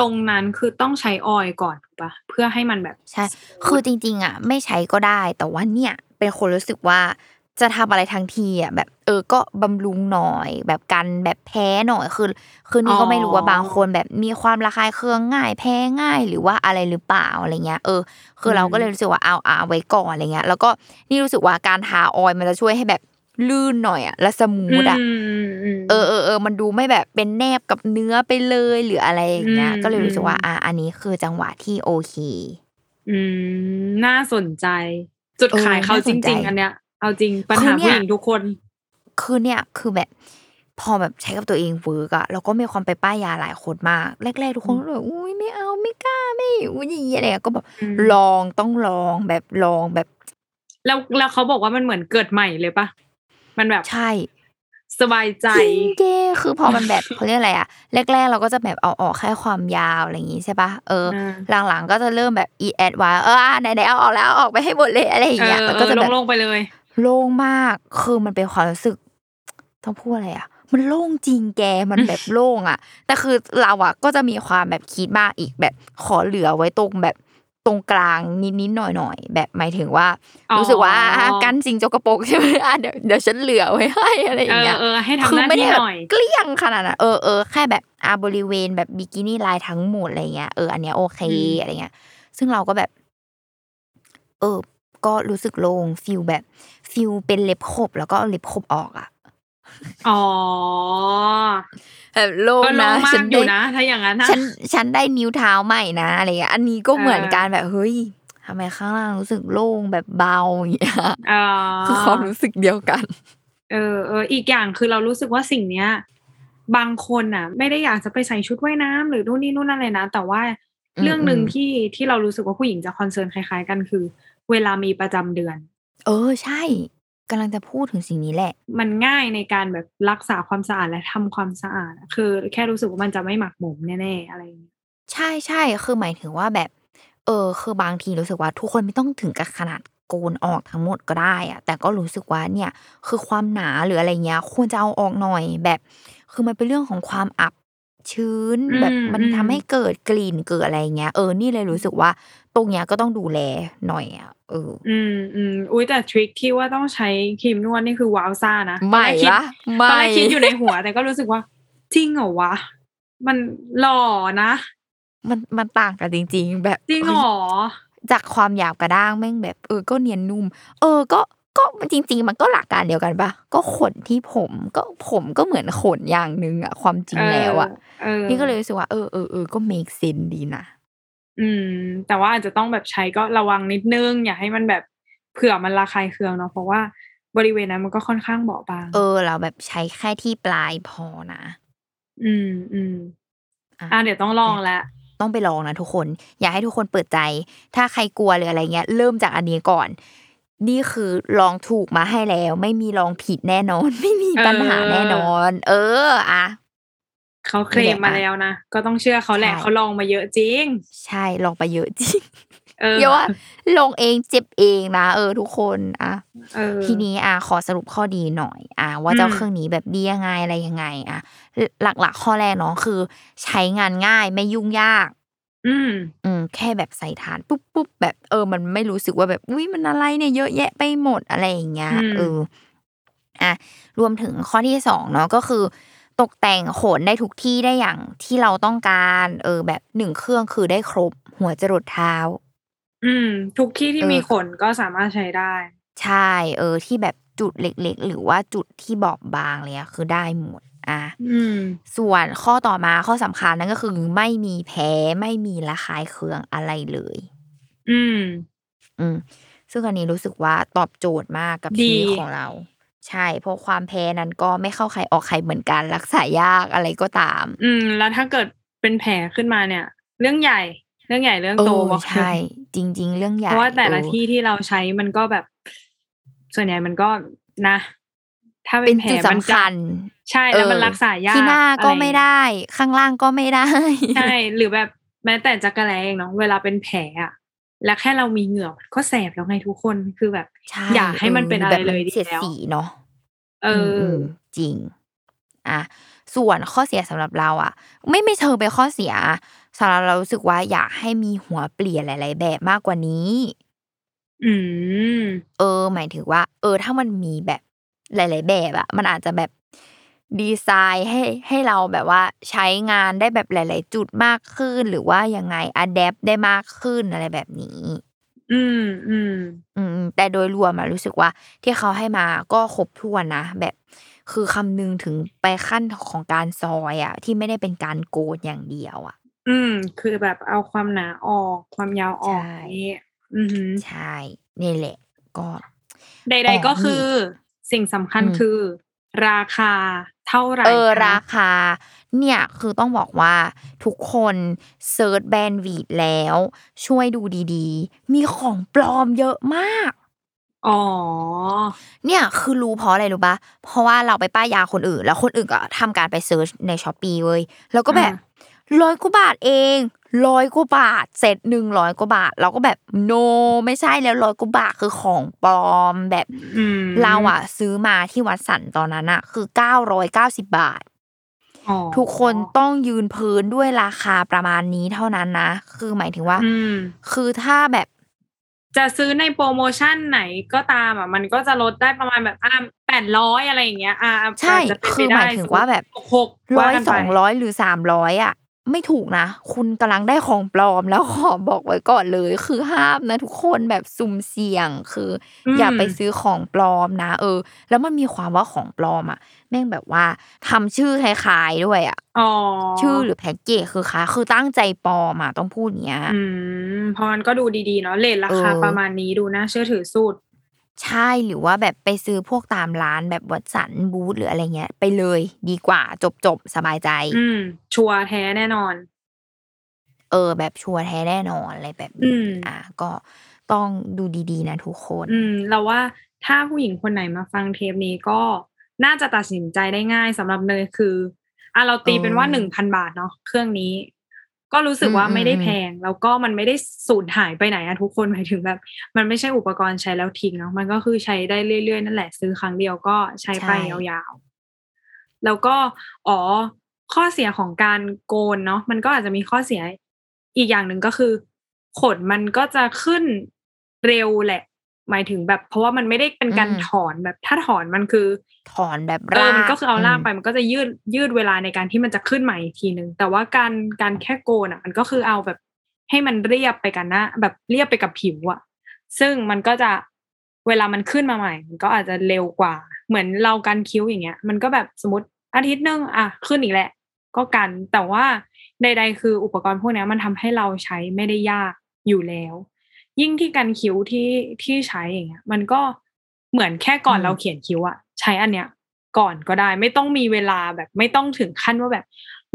ตรงนั้นคือต้องใช้ออยล์ก่อนถูกปะเพื่อให้มันแบบใช่คือจริง ๆ อะ ไม่ใช้ก็ได้ แต่ว่าเนี่ยเป็นคนรู้สึกว่าจะทำอะไรทั้งทีอะแบบเออก็บำรุงหน่อย แบบกันแบบแพ้หน่อยคือ คือนี่ก็ไม่รู้ว่าบางคนแบบมีความระคายเคืองง่าย แพ้ง่ายหรือว่าอะไรหรือเปล่าอะไรเงี้ยเออ คือเราก็เลยรู้สึกว่าเอาเอาไว้ก่อนอะไรเงี้ย แล้วก็นี่รู้สึกว่าการทาออยล์มันจะช่วยให้แบบ ลื่นหน่อยอะและ smooth อะมมเออเออเออมันดูไม่แบบเป็นแนบกับเนื้อไปเลยหรืออะไรอย่างเงี้ยอืมก็เลยรู้สึกว่าอืมอะอันนี้คือจังหวะที่โอเค อืมน่าสนใจ จุดขายเออเขาน่าสนใจริง ๆ อันเนี้ย เอาจริงคือปัญคือหาเนี่ยผู้หญิงทุกคน คือเนี่ยคือแบบพอแบบใช้กับตัวเอง work อะแล้วก็มีความไปป้ายยาหลายคนมากแรกๆทุกคนก็เลยอุ้ยไม่เอาไม่กล้าไม่อุ้ยอย่างเงี้ยอะไรเงี้ยก็แบบอืมลองต้องลองแบบลองแบบ แล้วแล้วเขาบอกว่ามันเหมือนเกิดใหม่เลยปะ มันแบบใช่ สบายใจจริงเก้คือพอมันแบบเขาเรียกอะไรอะแรกๆ เราก็จะแบบเอาออกแค่ความยาวอะไรอย่างงี้ใช่ปะเอออ่าหลังๆก็จะเริ่มแบบอีแอดว่าเอออะไหนๆเอาออกแล้วเอาออกไปให้หมดเลยอะไรอย่างเอเงี้ยอแล้วเอก็อจะแบบโล่งๆไปเลย โล่งมากคือมันเป็นความรู้สึกต้องพูดอะไรอะมันโล่งจริงแกมันแบบโล่งอะ แต่คือเราอะก็จะมีความแบบคิดมากอีกแบบขอเหลือไว้ตรงแบบต รงกลางนิดๆหน่อยๆแบบหมายถึงว่าอ๋อรู้สึกว่าอะกันสิ่งจกกระปรกใช่ไหมอะเดี๋ยวเดี๋ยวฉันเหลือไว้ให้อะไรอเอย่างอเงี้ยเออให้ทำคืหน้าไม่ที่ได้แบบหน่อยเกลี้ยงขนาดนั้นเออเออแค่แบบอะบริเวณแบบ bikini line ทั้งหมดอะไรเงี้ยเอออันเนี้ยโอเคอืมอะไรเงี้ย ซึ่งเราก็แบบ เออ ก็รู้สึกโล่ง feel แบบ feel เป็นเล็บขบแล้วก็เอาเล็บขบออกอะอ๋อ แบบโล่งก็โล่นะงมาฉักนอได้ยู่นะถ้าอย่างนั้นนะฉันฉันได้นิ้วเท้าใหม่นะอะไรเงี้ยอันนี้ก็เหมือนเออกันแบบเฮ้ยทำไมข้างล่างรู้สึกโล่งแบบเบาอย่างเงี้ยอ๋อคือความรู้สึกเดียวกัน เออเอออีกอย่างคือเรารู้สึกว่าสิ่งเนี้ย บางคนอะ ไม่ได้อยากจะไปใส่ชุดว่ายน้ำหรือนู่นนี่นู่นนั่นเลยนะ แต่ว่าอืมเรื่องหนึ่งอืมที่ที่เรารู้สึกว่าผู้หญิงจะคอนเซิร์นคล้ายๆกันคือ เวลามีประจำเดือน เออใช่ กำลังจะพูดถึงสิ่งนี้แหละ มันง่ายในการแบบรักษาความสะอาดและทำความสะอาดอะคือแค่รู้สึกว่ามันจะไม่หมักหมมแน่ๆอะไรอย่างเงี้ยใช่ใช่คือหมายถึงว่าแบบ เออ คือบางทีรู้สึกว่า ทุกคนไม่ต้องถึงกับขนาดโกนออกทั้งหมดก็ได้อะแต่ก็รู้สึกว่าเนี่ย คือความหนาหรืออะไรเงี้ยควรจะเอาออกหน่อยแบบ คือมันเป็นเรื่องของความอับ ชื้นอืมแบบมันอืมทำให้เกิดกลิ่นเกิดอะไรเงี้ยเออนี่เลยรู้สึกว่า ตรงเนี้ยก็ต้องดูแลหน่อยอะเอออืมอืมอุ้ยแต่ทริคที่ว่าต้องใช้ครีมนวดนี่คือว้าวซ่านะไม่ตอนแรกคิดละตอนไม่แรกคิดอยู่ในหัวแต่ก็รู้สึกว่าจริงเหรอวะ มันหล่อนะ มันมันต่างกันจริง ๆ แบบจริงเหรอจากความหยาบกระด้างแม่งแบบ เออก็เนียนนุ่ม เออก็ ก็จริง ๆ มันก็หลักการเดียวกันปะก็ขนที่ผมก็ผมก็เหมือนขนอย่างหนึ่งอะความจริงแล้วอะเออนี่ก็เลยรู้สึกว่าเออเออเออก็ make sense ดีนะอืม แต่ว่าอาจจะต้องแบบใช้ก็ระวังนิดนึง อย่าให้มันแบบเผื่อมันระคายเคืองเนาะเพราะว่าบริเวณนั้นมันก็ค่อนข้างเบาบาง เออ เราแบบใช้แค่ที่ปลายพอนะ อืมอืมอะอะเดี๋ยวต้องลองแล้วต้องไปลองนะทุกคน อยากให้ทุกคนเปิดใจ ถ้าใครกลัวหรืออะไรเงี้ย เริ่มจากอันนี้ก่อน นี่คือลองถูกมาให้แล้ว ไม่มีลองผิดแน่นอน ไม่มีปัญหาแน่นอน เอออะเขาเคลมมาแล้วนะก็ต้องเชื่อเขาแหละใช่เขาลองมาเยอะจริง ใช่ลองไปเยอะจริงเออเดี๋ยวว่าลงเองเจ็บเองนะเออทุกคนอะเออทีนี้อะขอสรุปข้อดีหน่อย อะว่าเจ้าอืมเครื่องนี้แบบดียังไงอะไรยังไง อะ หลักๆ ข้อแรกเนาะคือ ใช้งานง่ายไม่ยุ่งยาก อืมอืมแค่แบบใส่ฐานปุ๊บปุ๊บแบบเออ มันไม่รู้สึกว่าแบบอุ้ยมันอะไรเนี่ยเยอะแยะไปหมดอะไรอย่างเงี้ยอืมเอออะรวมถึงข้อที่สองเนาะก็คือ ตกแต่งโขนได้ทุกที่ได้อย่างที่เราต้องการ เออ แบบหนึ่งเครื่องคือได้ครบ หัวจรดเท้า อืม ทุกที่ที่เออมีขนก็สามารถใช้ได้ ใช่ เออ ที่แบบจุดเล็ก ๆ หรือว่าจุดที่บอบบางเลยอะคือได้หมด อะอืมส่วนข้อต่อมาข้อสำคัญนั่นก็คือ ไม่มีแพ้ไม่มีระคายเคืองอะไรเลย อืม อืม ซึ่งอันนี้รู้สึกว่าตอบโจทย์มากกับดีชีวิตของเรา ใช่เพราะความแพ้นั้นก็ไม่เข้าใครออกใครเหมือนกันรักษายากอะไรก็ตาม อืม แล้วถ้าเกิดเป็นแผลขึ้นมาเนี่ย เรื่องใหญ่ เรื่องใหญ่เรื่องเอโตอบอกเลยใช่จริง ๆ เรื่องใหญ่เพราะว่าแต่ละเออที่ที่เราใช้มันก็แบบ ส่วนใหญ่มันก็นะ ถ้าเป็เป็นนแผลจุดมันสำคัญ ใช่แล้วมันเออรักษายากที่หน้าก็อะรไม่อย่างเงี้ยได้ ข้างล่างก็ไม่ได้ใช่หรือแบบแม้แต่จักระแลเองเนาะเวลาเป็นแผลอะแล้วแค่เรามีเหงื่อมันก็แสบแล้วไงทุกคนคือแบบใช่อย่าให้มันเป็นอะไรแบบเลยดีเสียดแล้วสีเนาะเอออมๆจริง อะส่วนข้อเสียสำหรับเราอะ ไม่ไม่เชิงเป็นข้อเสียสำหรับเรารู้สึกว่าอยากให้มีหัวเปลี่ยนหลาย ๆ แบบมากกว่านี้ อืม เออ หมายถึงว่า เออ ถ้ามันมีแบบหลาย ๆ แบบอะมันอาจจะแบบ ดีไซน์ให้ให้เราแบบว่าใช้งานได้แบบหลาย ๆ จุดมากขึ้น หรือว่ายังไงอัดแอปได้มากขึ้นอะไรแบบนี้ อืมอืมอืม แต่โดยรวมอะรู้สึกว่า ที่เขาให้มาก็ครบถ้วนนะแบบ คือคำนึงถึงไปขั้นของการซอยอะที่ไม่ได้เป็นการโกนอย่างเดียวอะอืม คือแบบเอาความหนาออกความยาวออกใช่นี่อือหือใช่ นี่แหละ ก็ ใด ๆ ก็คือ สิ่งสำคัญอืมคือ ราคาเท่าไหร่เออคะราคา เนี่ยคือต้องบอกว่าทุกคน search แบรนด์ Veet แล้ว ช่วยดูดีๆ มีของปลอมเยอะมากอ๋อ เนี่ยคือรู้เพราะอะไรรู้ปะเพราะว่าเราไปป้ายยาคนอื่น แล้วคนอื่นก็ทำการไป search ใน Shopee เว้ยแล้วก็แบบอ่ ร้อยกว่าบาทเองร้อยกว่าบาทเสร็จหนึ่งร้อยกว่าบาท เราก็แบบโน ไม่ใช่แล้วร้อยกว่าบาทคือของปลอมแบบอืมเราอะซื้อมาที่วัดสันตอนนั้นอะคือเก้าร้อยเก้าสิบบาทอ๋อทุกคนต้องยืนพื้นด้วยราคาประมาณนี้เท่านั้นนะ คือหมายถึงว่าอืมคือถ้าแบบ จะซื้อในโปรโมชั่นไหนก็ตามอะ มันก็จะลดได้ประมาณแบบอ่าแปดร้อยอะไรอย่างเงี้ย อ่าใช่าจจะเป็นคือไปได้หมายถึงว่าแบบหกร้อยว่ากันสไปองร้อยหรือสามร้อยอะ ไม่ถูกนะ คุณกำลังได้ของปลอมแล้วขอบอกไว้ก่อนเลย คือห้ามนะทุกคนแบบสุ่มเสี่ยงคืออืมอย่าไปซื้อของปลอมนะ เออ แล้วมันมีความว่าของปลอมอะ แม่งแบบว่าทำชื่อคล้ายๆด้วยอะอ๋อชื่อหรือแพ็กเกจคือคล้ายคือตั้งใจปลอมอะต้องพูดอย่างเนี้ย อืมเพราะมันก็ดูดีๆเนาะเลทราคาเออประมาณนี้ดูน่าเชื่อถือสุด ใช่หรือว่าแบบไปซื้อพวกตามร้านแบบวัดสันบูธหรืออะไรเงี้ย ไปเลยดีกว่าจบจบๆสบายใจ อืม ชัวร์แท้แน่นอน เออ แบบชัวร์แท้แน่นอนอะไรแบบอืนี้มอะก็ต้องดูดีๆ นะทุกคน อืม เราว่าถ้าผู้หญิงคนไหนมาฟังเทปนี้ก็น่าจะตัดสินใจได้ง่ายสำหรับเนยคืออะเราตีเป็นว่าเออหนึ่งพันบาทเนาะเครื่องนี้ ก็รู้สึกว่าอืมไม่ได้อืมแพง แล้วก็มันไม่ได้สูญหายไปไหนอะทุกคนหมายถึงแบบ มันไม่ใช่อุปกรณ์ใช้แล้วทิ้งเนาะมันก็คือใช้ได้เรื่อยๆนั่นแหละ ซื้อครั้งเดียวก็ใช้ไปยาวๆแล้วก็อ๋อข้อเสียของการโกนเนาะมันก็อาจจะมีข้อเสียอีกอย่างหนึ่งก็คือ ขนมันก็จะขึ้นเร็วแหละ หมายถึงแบบเพราะว่ามันไม่ได้เป็นการอืมถอนแบบถ้าถอนมันคือ ถอนแบบเออรากมันก็คือเอารากมไปมันก็จะยืดยืดเวลาในการที่มันจะขึ้นใหม่อีกทีหนึ่งแต่ว่าการการแค่โกนอะ มันก็คือเอาแบบให้มันเรียบไปกันนะแบบเรียบไปกับผิวอะ ซึ่งมันก็จะเวลามันขึ้นมาใหม่ มันก็อาจจะเร็วกว่า เหมือนเรากันคิ้วอย่างเงี้ย มันก็แบบสมมติอาทิตย์หนึงอะขึ้นอีกแหละ ก็กันแต่ว่าใด ๆ คืออุปกรณ์พวกเนี้ยมันทำให้เราใช้ไม่ได้ยากอยู่แล้ว ยิ่งที่กันคิ้วที่ที่ใช้อย่างเงี้ย มันก็เหมือนแค่ก่อนอืมเราเขียนคิ้วอะใช้อันเนี้ย ก่อนก็ได้ไม่ต้องมีเวลาแบบไม่ต้องถึงขั้นว่าแบบ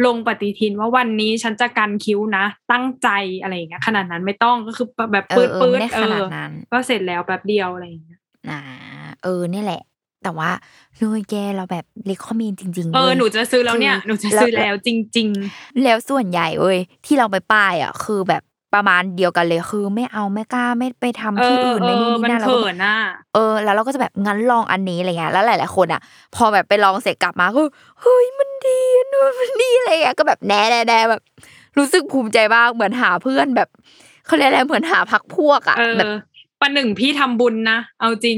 ลงปฏิทินว่าวันนี้ฉันจะกันคิ้วนะ ตั้งใจอะไรอย่างเงี้ยขนาดนั้นไม่ต้องก็คือแบบเอปือดเออปืดไม่ได้เอขนาอดนั้นก็เสร็จแล้วแป๊บเดียวอะไรอย่างเงี้ยอ่าเออนี่แหละ แต่ว่าเนยแกเราแบบเลคคอมเมนจริง ๆ เออว้ยหนูจะซื้อแล้วเนี่ยคือหนูจะซื้อแล้วแล้วจริงแล้วส่วนใหญ่เว้ยที่เราไปป้ายอะคือแบบ ประมาณเดียวกันเลยคือไม่เอาไม่กล้าไม่ไปทำๆเอที่ออื่นเอไม่นู่นอนี่มันนั่นแล้วเขิก็นน่ะเออ แล้วเราก็จะแบบงั้นลองอันนี้อะไรเงี้ยแล้วหลาย ๆ คนอะ พอแบบไปลองเสร็จกลับมาก็เฮ้ยมันดีนู่นมันดีอะไรเงี้ยก็แบบแน่แน่แน่แบบ รู้สึกภูมิใจมากเหมือนหาเพื่อนแบบเขาเรียกอะไรเหมือนหาพักพวกอะเออแบบประหนึ่งพี่ทำบุญนะเอาจริง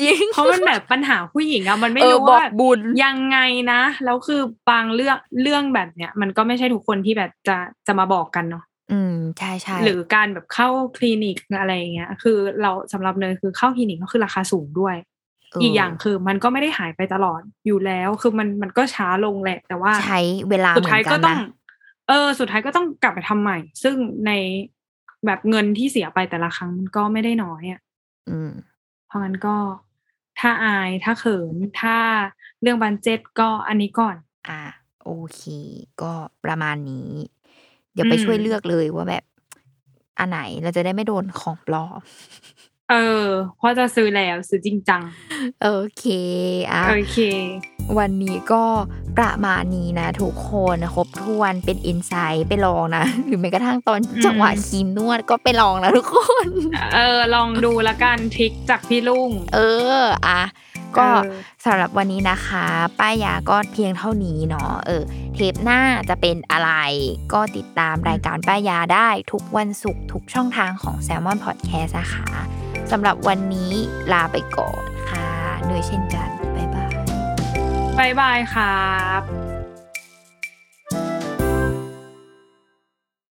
จริงเพราะมันแบบปัญหาผู้หญิงอะมันไม่เออรู้บอว่ากบุญยังไงนะ แล้วคือบางเรื่องเรื่องแบบเนี้ย มันก็ไม่ใช่ทุกคนที่แบบจะจะมาบอกกันเนาะ อืมใช่ใช่หรือการแบบเข้าคลินิกอะไรอย่างเงี้ย คือเราสำหรับเนยคือเข้าคลินิกก็คือราคาสูงด้วยเอีกอย่างคือมันก็ไม่ได้หายไปตลอดอยู่แล้ว คือมันมันก็ช้าลงแหละ แต่ว่าใช้เวลาสุดเหมือท้ายนกัก็นต้องนะเออ สุดท้ายก็ต้องกลับไปทำใหม่ ซึ่งในแบบเงินที่เสียไปแต่ละครั้งมันก็ไม่ได้น้อยอะอืม เพราะงั้นก็ถ้าอายถ้าเขินถ้าเรื่องบันเจ็ตก็อันนี้ก่อน อ่า โอเค ก็ประมาณนี้ เดี๋ยวไปอืมช่วยเลือกเลยว่าแบบอันไหนเราจะได้ไม่โดนของปลอมเออเพราะจะซื้อแล้วซื้อจริงจัง โอเคอะโอเค วันนี้ก็ประมาณนี้นะ ทุกคนครบถ้วนเป็นอินไซต์ไปลองนะ หรือแม้กระทั่งตอนอืมจังหวะครีมนวดก็ไปลองนะทุกคน เออ ลองดูละกันทริคจากพี่ลุง เออ อะ ก็เออสำหรับวันนี้นะคะ ป้ายยาก็เพียงเท่านี้เนาะเออเทปหน้าจะเป็นอะไร ก็ติดตามรายการป้ายยาได้ทุกวันศุกร์ทุกช่องทางของ Salmon Podcast นะคะสำหรับวันนี้ลาไปก่อนค่ะเหนื่อยเช่นกันบ๊ายบายบายบายครับ